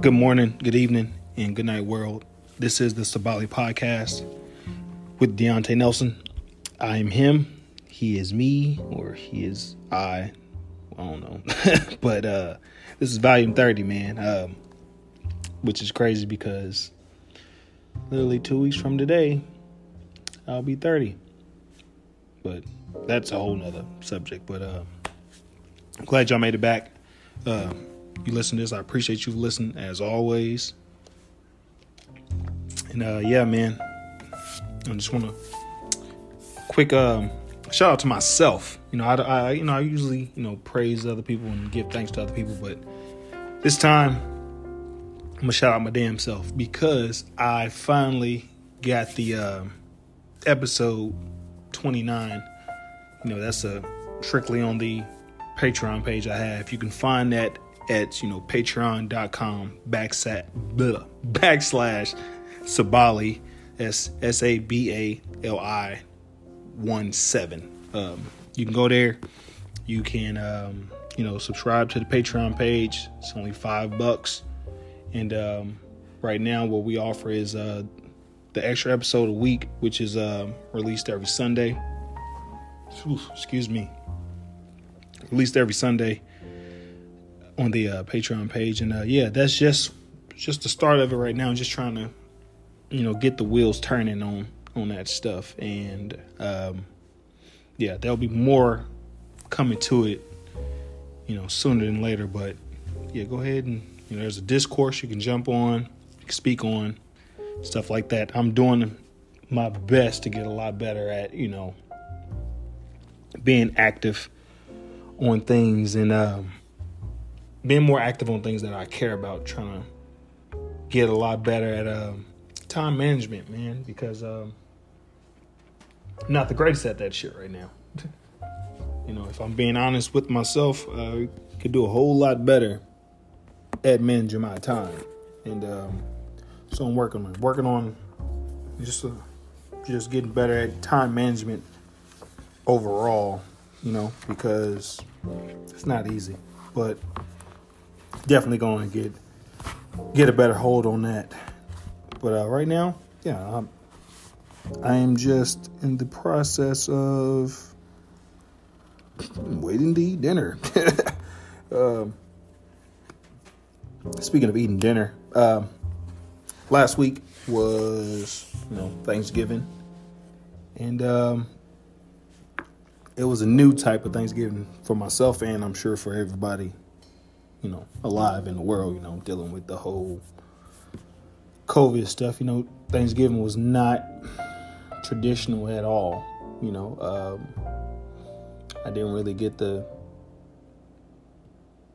Good morning, good evening, and good night, world. This is the Sabali Podcast with De'Onte Nelson. I am him. He is me, or he is I. I don't know. but uh, this is volume 30, man. Um, which is crazy because literally two weeks from today, I'll be 30. But that's a whole nother subject. But uh, I'm glad y'all made it back. Uh, you listen to this. I appreciate you listening as always. And uh, yeah, man, I just want to quick um, shout out to myself. You know, I, I, you know I usually you know praise other people and give thanks to other people, but this time I'm gonna shout out my damn self because I finally got the uh, episode 29. You know, that's a strictly on the Patreon page I have. You can find that at you know patreon.com backslash backslash sabali s s a b a l i one seven. Um, you can go there. You can um, you know subscribe to the Patreon page. It's only five bucks, and um, right now what we offer is uh, the extra episode a week, which is uh, released every Sunday. Oof, excuse me. Released every Sunday on the uh, Patreon page, and uh, yeah, that's just just the start of it right now. I'm just trying to, you know, get the wheels turning on on that stuff, and um, yeah, there'll be more coming to it, you know, sooner than later. But yeah, go ahead and you know, there's a discourse you can jump on, speak on, stuff like that. I'm doing my best to get a lot better at you know being active on things and um, being more active on things that I care about, trying to get a lot better at um, time management, man, because um, I'm not the greatest at that shit right now. you know, if I'm being honest with myself, I uh, could do a whole lot better at managing my time, and um, so I'm working on working on just uh, just getting better at time management overall. You know, because it's not easy, but definitely going to get get a better hold on that. But uh, right now, yeah, I'm, I am just in the process of waiting to eat dinner. um, speaking of eating dinner, um, last week was you know Thanksgiving, and um, it was a new type of Thanksgiving for myself, and I'm sure for everybody you know, alive in the world, you know, dealing with the whole COVID stuff. You know, Thanksgiving was not traditional at all. You know, um, I didn't really get to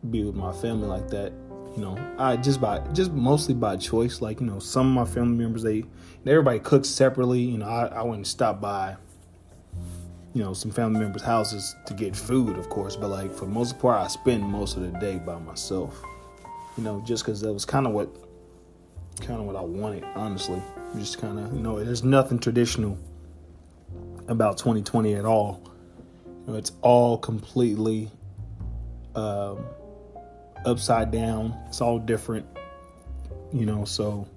be with my family like that. You know, I just by just mostly by choice. Like you know, some of my family members they everybody cooks separately. You know, I, I and stopped by you know, some family members' houses to get food, of course. But like for most part, I spend most of the day by myself. You know, just because that was kind of what, kind of what I wanted, honestly. Just kind of, you know, there's nothing traditional about 2020 at all. You know, it's all completely um, upside down. It's all different. You know, so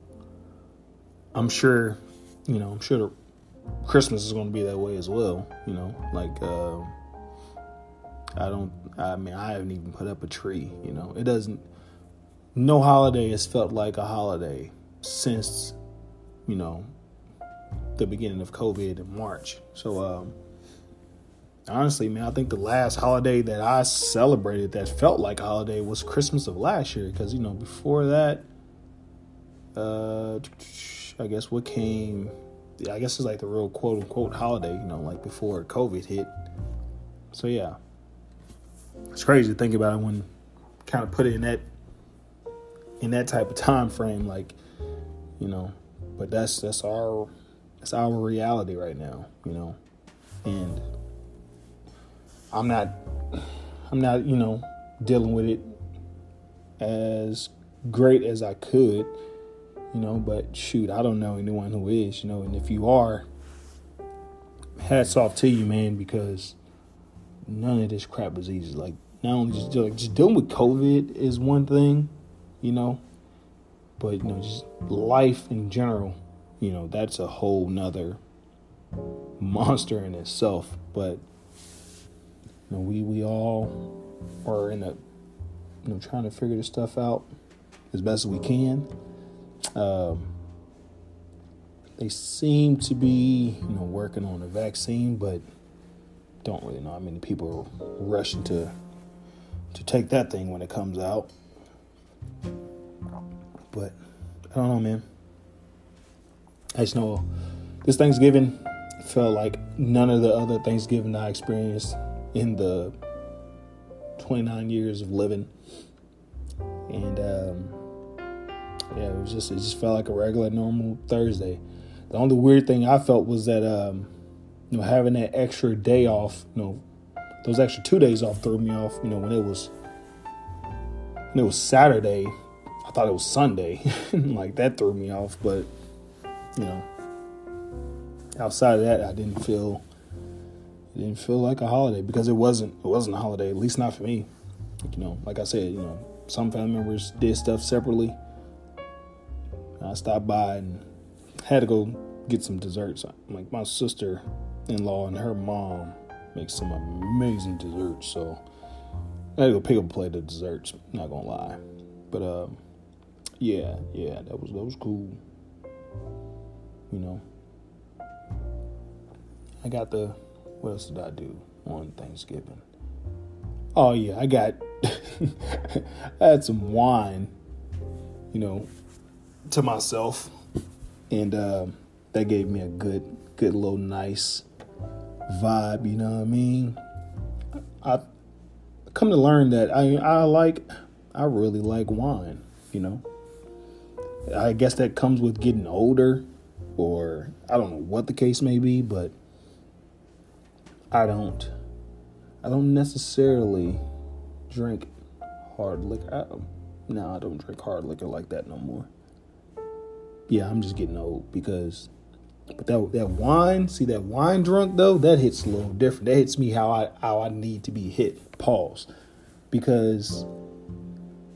I'm sure, you know, I'm sure Christmas is going to be that way as well. You know, like uh, I don't. I mean, I haven't even put up a tree. You know, it doesn't. No holiday has felt like a holiday since, you know, the beginning of COVID in March. So, um, honestly, man, I think the last holiday that I celebrated that felt like a holiday was Christmas of last year. Because you know, before that, uh, I guess what came I guess it's like the real quote unquote holiday, you know, like before COVID hit. So yeah, it's crazy to think about it when kind of put it in that in that type of time frame, like you know. But that's that's our that's our reality right now, you know, and I'm not I'm not you know dealing with it as great as I could you know, but shoot, I don't know anyone who is, you know, and if you are, hats off to you, man, because none of this crap is easy. Like, not only just like just dealing with COVID is one thing, you know, but you know, just life in general, you know, that's a whole nother monster in itself. But you know, we we all are in a you know trying to figure this stuff out as best as we can. Um, they seem to be you know working on a vaccine, but don't really know how many people are rushing to to take that thing when it comes out. But I don't know, man. I just know this Thanksgiving felt like none of the other Thanksgiving I experienced in the 29 years of living. And um, yeah, it was just it just felt like a regular normal Thursday. The only weird thing I felt was that um, you know having that extra day off, you know, those extra two days off threw me off. You know when it was when it was Saturday, I thought it was Sunday, like that threw me off. But you know, outside of that, I didn't feel it didn't feel like a holiday because it wasn't it wasn't a holiday, at least not for me. You know, like I said, you know, some family members did stuff separately. I stopped by and had to go get some desserts. Like my sister in law and her mom make some amazing desserts, so I had to go pick up a plate of desserts, not gonna lie. But um yeah, yeah, that was that was cool. You know. I got the what else did I do on Thanksgiving? Oh yeah, I got I had some wine, you know, to myself, and uh, that gave me a good, good little nice vibe. You know what I mean? I come to learn that I I like I really like wine. You know, I guess that comes with getting older, or I don't know what the case may be, but I don't I don't necessarily drink hard liquor. I, no, I don't drink hard liquor like that no more. Yeah, I'm just getting old because but that that wine, see that wine drunk though, that hits a little different. That hits me how I how I need to be hit. Pause. Because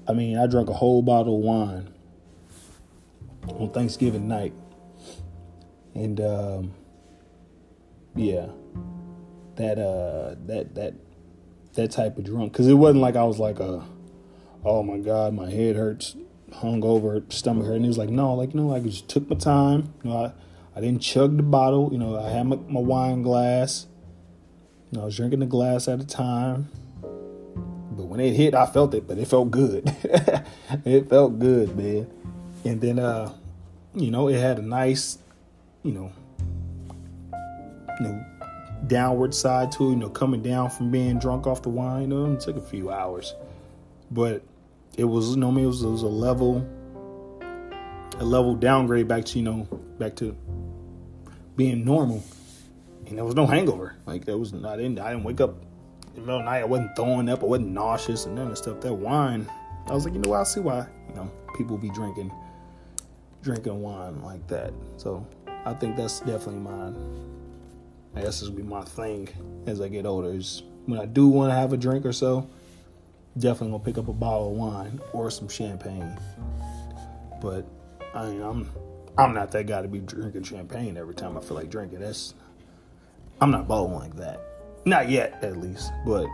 I mean, I drank a whole bottle of wine on Thanksgiving night. And um yeah, that uh that that that type of drunk because it wasn't like I was like a oh my god my head hurts hung over stomach hurt and he was like no like you know I just took my time. You know I, I didn't chug the bottle. You know I had my, my wine glass. You know, I was drinking the glass at a time. But when it hit I felt it but it felt good. It felt good man. And then uh you know it had a nice you know you know downward side to it, you know, coming down from being drunk off the wine. You know, it took a few hours, but it was, you know, it was, it was a level, a level downgrade back to, you know, back to being normal. And there was no hangover. Like there was, I didn't, I didn't wake up in the middle of the night. I wasn't throwing up. I wasn't nauseous and none of that stuff. That wine, I was like, you know, I see why, you know, people be drinking, drinking wine like that. So I think that's definitely mine. I guess this will be my thing as I get older. Is when I do want to have a drink or so, definitely gonna pick up a bottle of wine or some champagne. But I mean, I'm I'm not that guy to be drinking champagne every time I feel like drinking. That's I'm not balling like that. Not yet, at least. But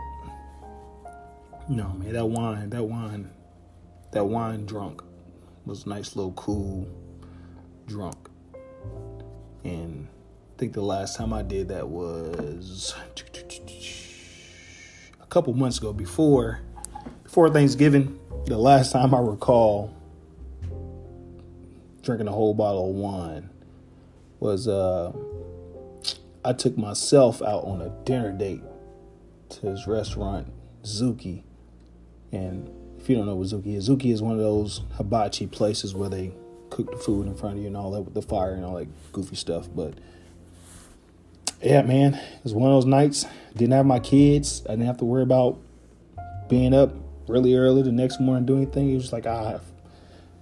no, man, that wine, that wine, that wine drunk was nice little cool drunk. And I think the last time I did that was a couple months ago before before Thanksgiving. The last time I recall drinking a whole bottle of wine was uh I took myself out on a dinner date to this restaurant Zuki. And if you don't know what Zuki is, Zuki is one of those hibachi places where they cook the food in front of you and all that with the fire and all that goofy stuff. But yeah, man, it was one of those nights. Didn't have my kids. I didn't have to worry about being up really early the next morning doing anything. It was like I,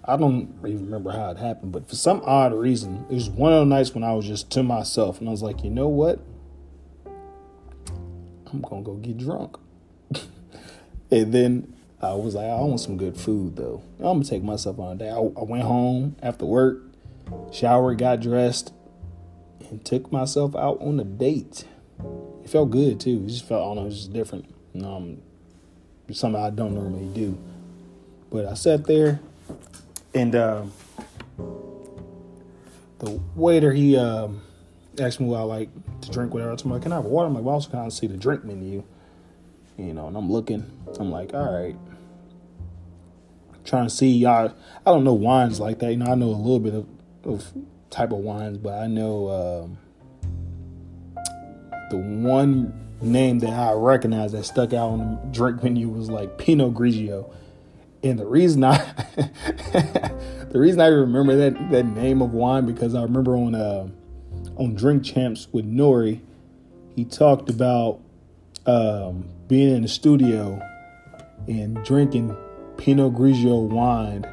I don't even remember how it happened, but for some odd reason, it was one of those nights when I was just to myself, and I was like, you know what? I'm gonna go get drunk. and then I was like, I want some good food though. I'm gonna take myself on a day. I, I went home after work, showered, got dressed, and took myself out on a date. It felt good too. It just felt, I don't know, it was just different. Um, something I don't normally do. But I sat there, and uh, the waiter he um, asked me what I like to drink, whatever. I told him, like, "Can I have water?" I'm like, "Well, I also kind of see the drink menu." You know, and I'm looking. I'm like, "All right." Trying to see, y'all. I don't know wines like that. You know, I know a little bit of, of type of wines, but I know um, the one name that I recognize that stuck out on the drink menu was like Pinot Grigio. And the reason I the reason I remember that that name of wine because I remember on uh, on Drink Champs with N.O.R.E., he talked about um, being in the studio and drinking Pinot Grigio wine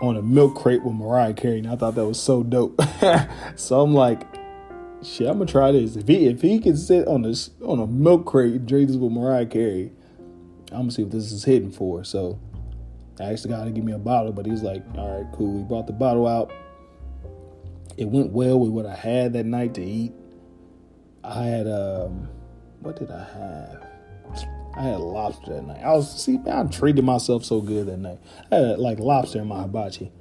on a milk crate with Mariah Carey. And I thought that was so dope. so I'm like, shit, I'm gonna try this. If he if he can sit on this on a milk crate and drink this with Mariah Carey, I'm gonna see what this is hitting for. So I asked the guy to give me a bottle, but he's like, all right, cool. He brought the bottle out. It went well with what I had that night to eat. I had um what did I have? I had lobster that night. I was see, I treated myself so good that night. I had like lobster in my hibachi,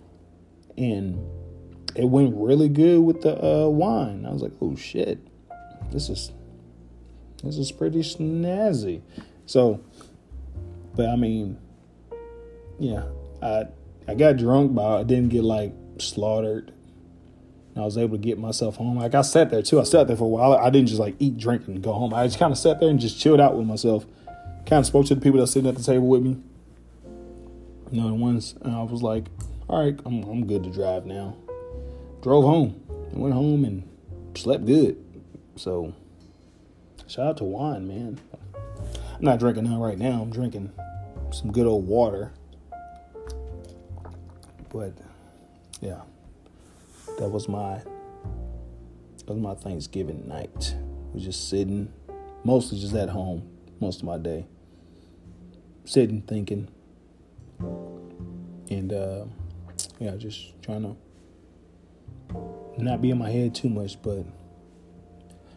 and it went really good with the uh, wine. I was like, oh shit, this is this is pretty snazzy. So, but I mean, yeah, I I got drunk, but I didn't get like slaughtered. I was able to get myself home. Like I sat there too. I sat there for a while. I didn't just like eat, drink, and go home. I just kind of sat there and just chilled out with myself. Kind of spoke to the people that sitting at the table with me. You know, once and I was like, "All right, I'm I'm good to drive now." Drove home. Went home and slept good. So, shout out to wine, man. I'm not drinking none right now. I'm drinking some good old water. But yeah, that was my that was my Thanksgiving night. Was just sitting, mostly just at home most of my day, sitting thinking, and uh, yeah, just trying to not be in my head too much. But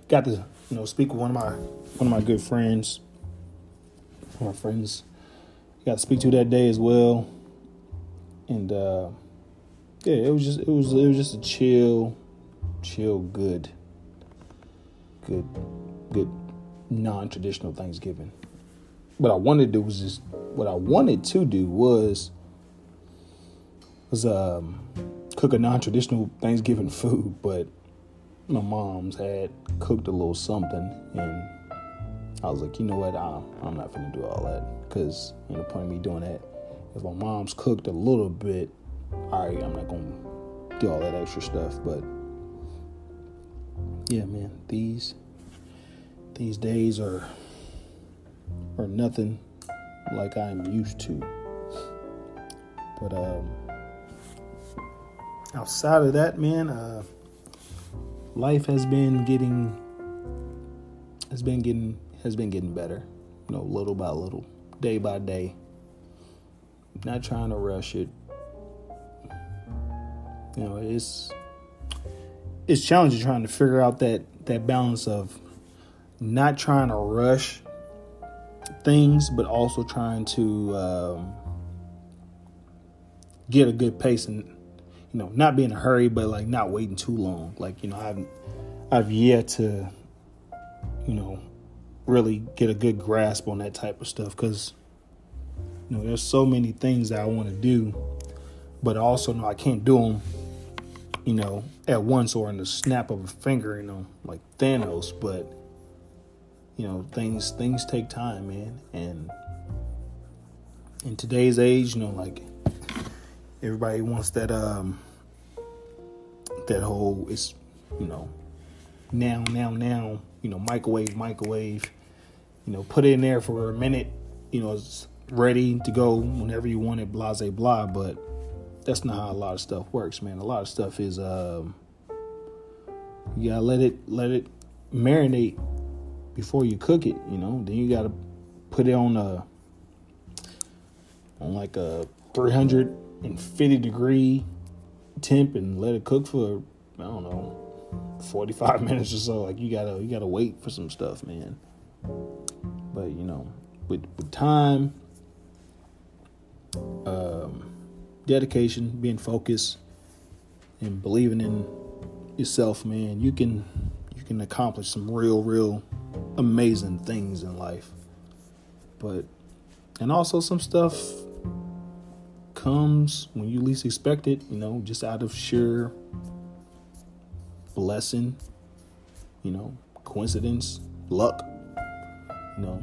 got to you know speak with one of my one of my good friends, my friends. Got to speak to that day as well, and uh, yeah, it was just it was it was just a chill, chill, good, good, good, non-traditional Thanksgiving. What I wanted to do was just what I wanted to do was was um cook a non-traditional Thanksgiving food, but my mom's had cooked a little something, and I was like, you know what, I'm, I'm not gonna do all that because you know, point of me doing that. If my mom's cooked a little bit, all right, I'm not gonna do all that extra stuff, but yeah, man, these these days are are nothing like I'm used to. But um, outside of that, man, uh, life has been getting has been getting has been getting better. You know, little by little, day by day. Not trying to rush it. You know, it's it's challenging trying to figure out that that balance of not trying to rush things, but also trying to um, get a good pace and you know not be in a hurry, but like not waiting too long. Like you know, I've I've yet to you know really get a good grasp on that type of stuff because you know there's so many things that I want to do, but I also know I can't do them you know at once or in the snap of a finger, you know, like Thanos, but you know things things take time man and in today's age you know like everybody wants that um that whole it's you know now now now you know microwave microwave you know put it in there for a minute you know it's ready to go whenever you want it blah blah blah but that's not how a lot of stuff works man a lot of stuff is um you gotta let it let it marinate before you cook it, you know. Then you got to put it on a on like a 350 degree temp and let it cook for I don't know 45 minutes or so. Like you gotta you gotta wait for some stuff, man. But you know, with with time, um, dedication, being focused, and believing in yourself, man, you can you can accomplish some real, real amazing things in life. But and also some stuff comes when you least expect it, you know, just out of sheer blessing, you know, coincidence, luck, you know,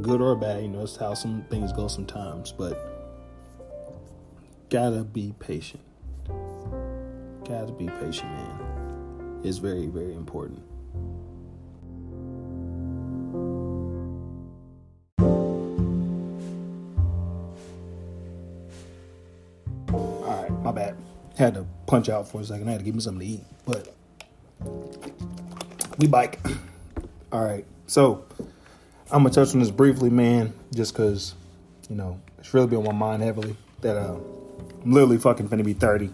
good or bad, you know, it's how some things go sometimes, but gotta be patient. Gotta be patient, man. It's very, very important. Had to punch out for a second. I had to give me something to eat. But we bike. All right. So I'm gonna touch on this briefly, man, just cause, you know, it's really been on my mind heavily that uh, I'm literally fucking gonna be 30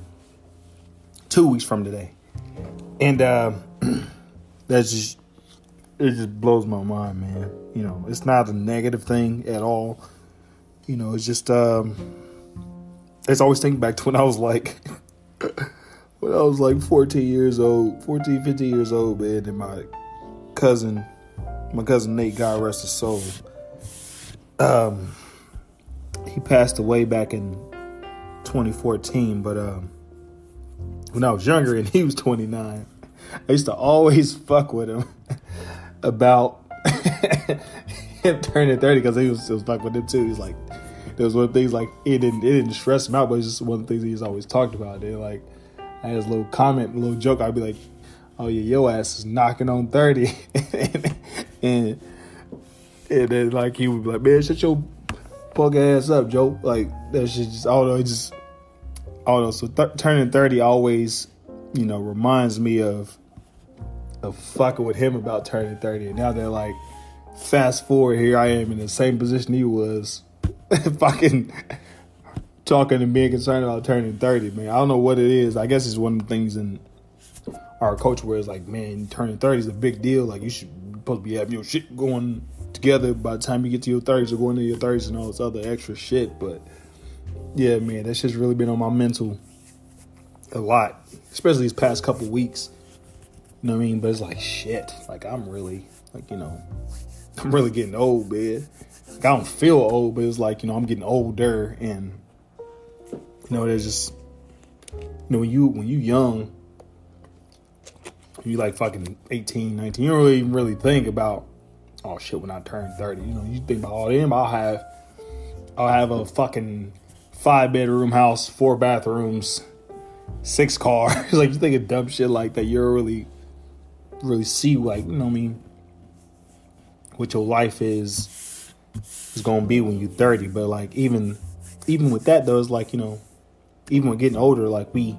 two weeks from today. And uh, that's just it just blows my mind, man. You know, it's not a negative thing at all. You know, it's just um it's always thinking back to when I was like, when I was like 14 years old, 14, 15 years old, man, and my cousin, my cousin Nate, God rest his soul, um, he passed away back in 2014, but um, when I was younger and he was 29, I used to always fuck with him about him turning 30 because he was, was fucking with him too. He's like, was one of the things like it didn't it didn't stress him out, but it's just one of the things he's always talked about. And like I had this little comment, a little joke. I'd be like, "Oh yeah, your ass is knocking on 30. and, and and then like he would be like, "Man, shut your punk ass up, Joe." Like that shit just know, it just know. So th- turning thirty always, you know, reminds me of of fucking with him about turning thirty. And now they're like, fast forward, here I am in the same position he was fucking talking and being concerned about turning 30, man. I don't know what it is. I guess it's one of the things in our culture where it's like, man, turning 30 is a big deal. Like, you should supposed to be having your shit going together by the time you get to your 30s or going to your 30s and all this other extra shit. But yeah, man, that's just really been on my mental a lot, especially these past couple weeks. You know what I mean? But it's like, shit. Like, I'm really, like, you know, I'm really getting old, man. Like, I don't feel old, but it's like, you know, I'm getting older and you know, there's just you know, when you when you young, you like fucking 18, 19, you don't really even really think about oh shit when I turn 30. You know, you think about all them, I'll have I'll have a fucking five bedroom house, four bathrooms, six cars. like you think of dumb shit like that, you really really see like, you know what I mean, what your life is is gonna be when you're 30. But like even even with that though, it's like you know, even when getting older, like we,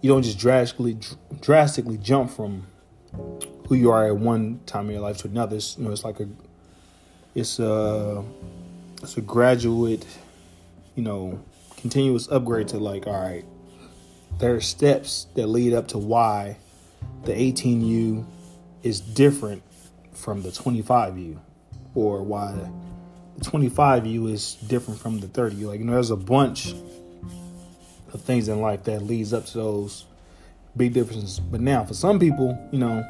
you don't just drastically drastically jump from who you are at one time in your life to another. It's, you know, it's like a it's a it's a graduate, you know, continuous upgrade to like all right. There are steps that lead up to why the 18U is different from the 25U or why the 25U is different from the 30U. Like, you know, there's a bunch of things in life that leads up to those big differences. But now, for some people, you know,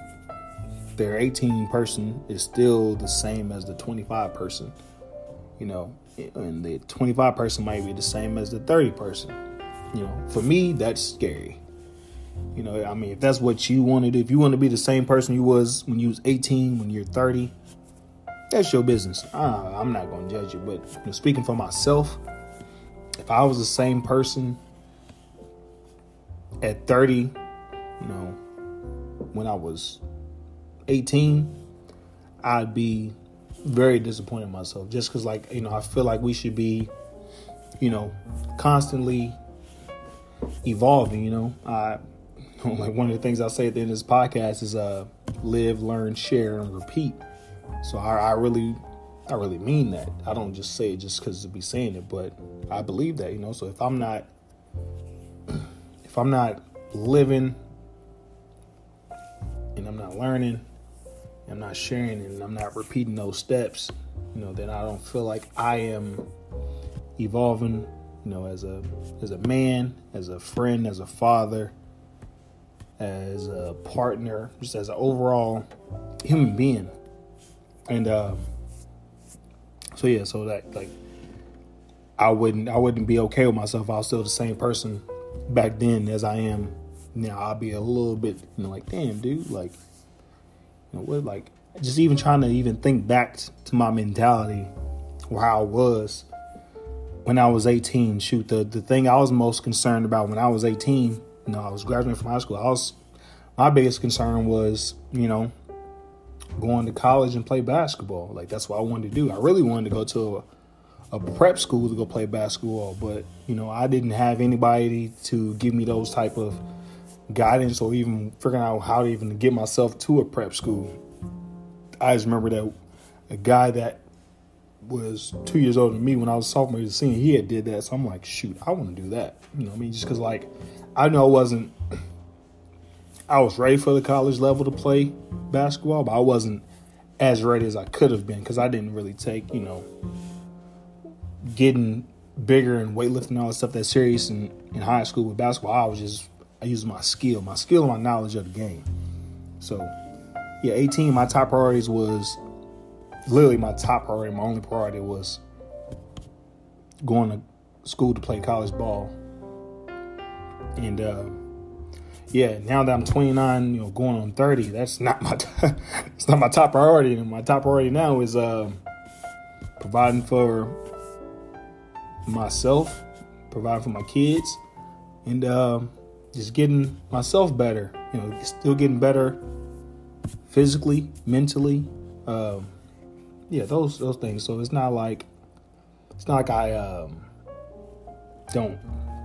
their 18 person is still the same as the 25 person, you know, and the 25 person might be the same as the 30 person. You know, for me, that's scary. You know, I mean, if that's what you wanted if you want to be the same person you was when you was 18, when you're 30, that's your business. Uh, I'm not going to judge you, but speaking for myself, if I was the same person at 30, you know, when I was 18, I'd be very disappointed in myself just because, like, you know, I feel like we should be, you know, constantly evolving, you know. I, like, one of the things I say at the end of this podcast is uh, live, learn, share, and repeat so I, I really I really mean that. I don't just say it just because to be saying it, but I believe that, you know. So if I'm not, if I'm not living, and I'm not learning, I'm not sharing, and I'm not repeating those steps, you know, then I don't feel like I am evolving, you know, as a as a man, as a friend, as a father, as a partner, just as an overall human being. And uh, so yeah, so that like I wouldn't I wouldn't be okay with myself. I was still the same person back then as I am now. I'll be a little bit, you know, like damn, dude, like you know what, like just even trying to even think back to my mentality or how I was when I was 18. Shoot, the the thing I was most concerned about when I was 18, you know, I was graduating from high school. I was my biggest concern was, you know, going to college and play basketball. Like that's what I wanted to do. I really wanted to go to a, a prep school to go play basketball, but you know, I didn't have anybody to give me those type of guidance or even figuring out how to even get myself to a prep school. I just remember that a guy that was two years older than me when I was sophomore senior, he had did that. So I'm like, shoot, I want to do that. You know I mean? Just because like I know I wasn't I was ready for the college level to play basketball, but I wasn't as ready as I could have been because I didn't really take, you know, getting bigger and weightlifting and all that stuff that serious in, in high school with basketball. I was just I used my skill, my skill and my knowledge of the game. So yeah, 18, my top priorities was literally my top priority, my only priority was going to school to play college ball. And uh yeah, now that I'm 29, you know, going on 30, that's not my it's not my top priority. My top priority now is uh, providing for myself, providing for my kids, and uh, just getting myself better. You know, still getting better physically, mentally. Um, yeah, those those things. So it's not like it's not like I um, don't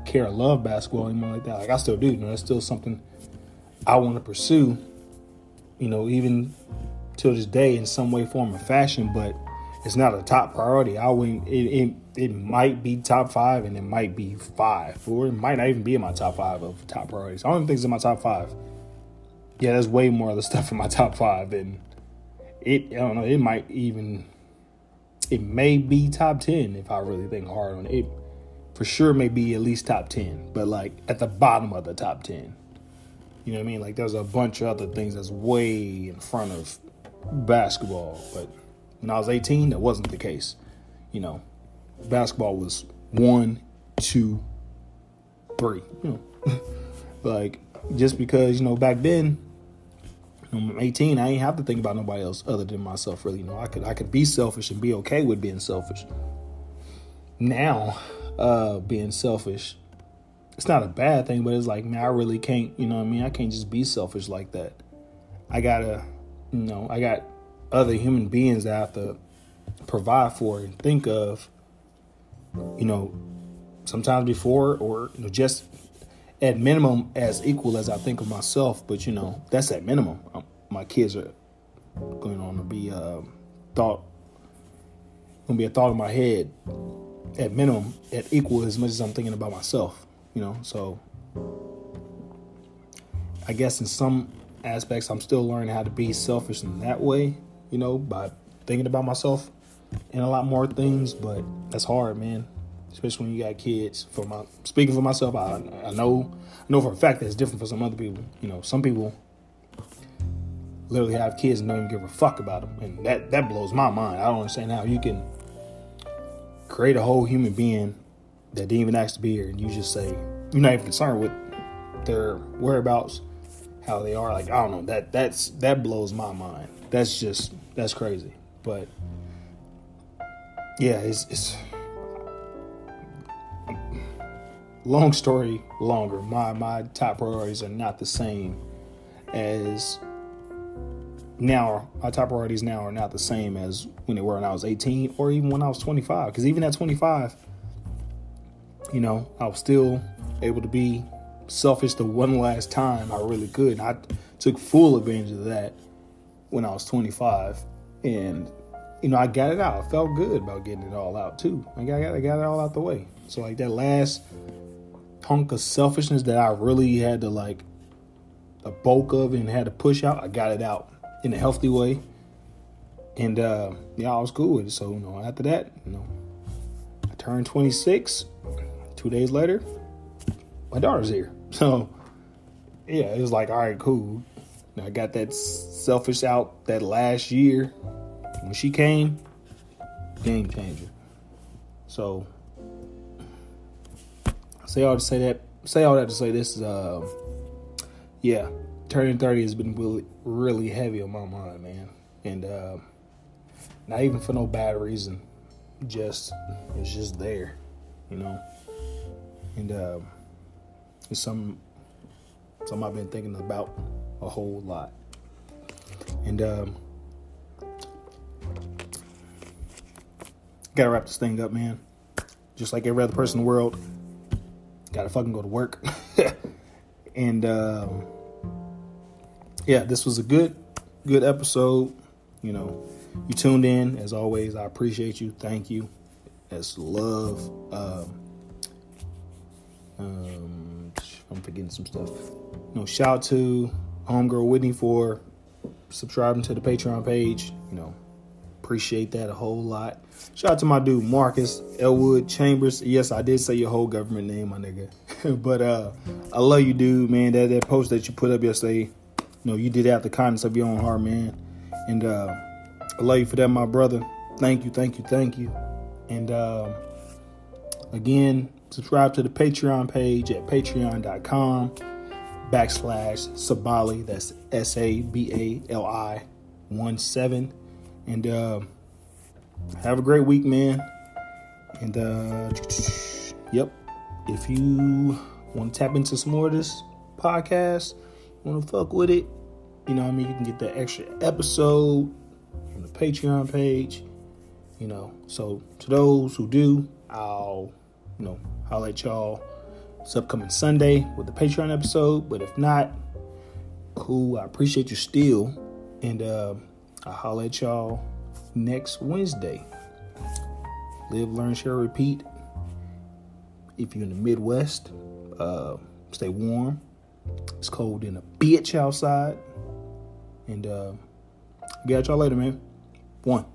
care or love basketball anymore like that. Like I still do. You know, that's still something I want to pursue. You know, even till this day in some way, form, or fashion. But it's not a top priority. I wouldn't. It, it it might be top five, and it might be five, or it might not even be in my top five of top priorities. I don't think it's in my top five. Yeah, there's way more of the stuff in my top five, and it. I don't know. It might even. It may be top ten if I really think hard on it. it for sure may be at least top 10, but like at the bottom of the top 10. You know what I mean? Like there's a bunch of other things that's way in front of basketball. But when I was 18, that wasn't the case. You know, basketball was one, two, three. You know, like just because you know back then, I'm 18, I ain't have to think about nobody else other than myself. Really, you know, I could I could be selfish and be okay with being selfish. Now, uh, being selfish. It's not a bad thing, but it's like, man, I really can't, you know what I mean? I can't just be selfish like that. I gotta, you know, I got other human beings that I have to provide for and think of, you know, sometimes before or you know, just at minimum as equal as I think of myself. But, you know, that's at minimum. Um, my kids are going on to be uh, thought, gonna be a thought in my head at minimum at equal as much as I'm thinking about myself, you know. So I guess in some aspects I'm still learning how to be selfish in that way, you know, by thinking about myself and a lot more things, but that's hard, man. Especially when you got kids. For my speaking for myself, I I know I know for a fact that it's different for some other people. You know, some people literally have kids and don't even give a fuck about them, and that that blows my mind. I don't understand how you can create a whole human being that didn't even ask to be here, and you just say you're not even concerned with their whereabouts, how they are. Like I don't know that that's that blows my mind. That's just that's crazy. But yeah, it's, it's long story longer. My my top priorities are not the same as now my top priorities now are not the same as when they were when I was 18 or even when I was 25. Because even at 25, you know, I was still able to be selfish the one last time I really could. And I took full advantage of that when I was 25. And you know, I got it out. I felt good about getting it all out too. I got, I got it all out the way. So like that last hunk of selfishness that I really had to like the bulk of and had to push out, I got it out in a healthy way. And uh yeah, I was cool with it. So, you know, after that, you know, I turned 26. Two days later, my daughter's here. So yeah, it was like, all right, cool. I got that selfish out that last year. When she came, game changer. So say all to say that say all that to say this is uh yeah, turning 30 has been really really heavy on my mind, man. And uh not even for no bad reason. Just it's just there, you know. And uh it's some something I've been thinking about a whole lot. And um, gotta wrap this thing up, man. Just like every other person in the world, gotta fucking go to work. and um, yeah, this was a good, good episode. You know, you tuned in as always. I appreciate you. Thank you. That's love. Um, um, I'm forgetting some stuff. Know, shout out to homegirl Whitney for subscribing to the Patreon page. You know, appreciate that a whole lot. Shout out to my dude Marcus Elwood Chambers. Yes, I did say your whole government name, my nigga. but uh I love you, dude, man. That that post that you put up yesterday, you know, you did have the kindness of your own heart, man. And uh I love you for that, my brother. Thank you, thank you, thank you. And uh, again, subscribe to the Patreon page at patreon.com backslash Sabali. That's S A B A L I 1 7. And uh, have a great week, man. And uh, yep, if you want to tap into some more of this podcast, want to fuck with it, you know I mean? You can get that extra episode on the Patreon page, you know. So to those who do, I'll, you know, I'll let y'all it's upcoming Sunday with the Patreon episode. But if not, cool. I appreciate you still. And uh, I'll holler at y'all next Wednesday. Live, learn, share, repeat. If you're in the Midwest, uh, stay warm. It's cold in a bitch outside. And uh, at y'all later, man. One.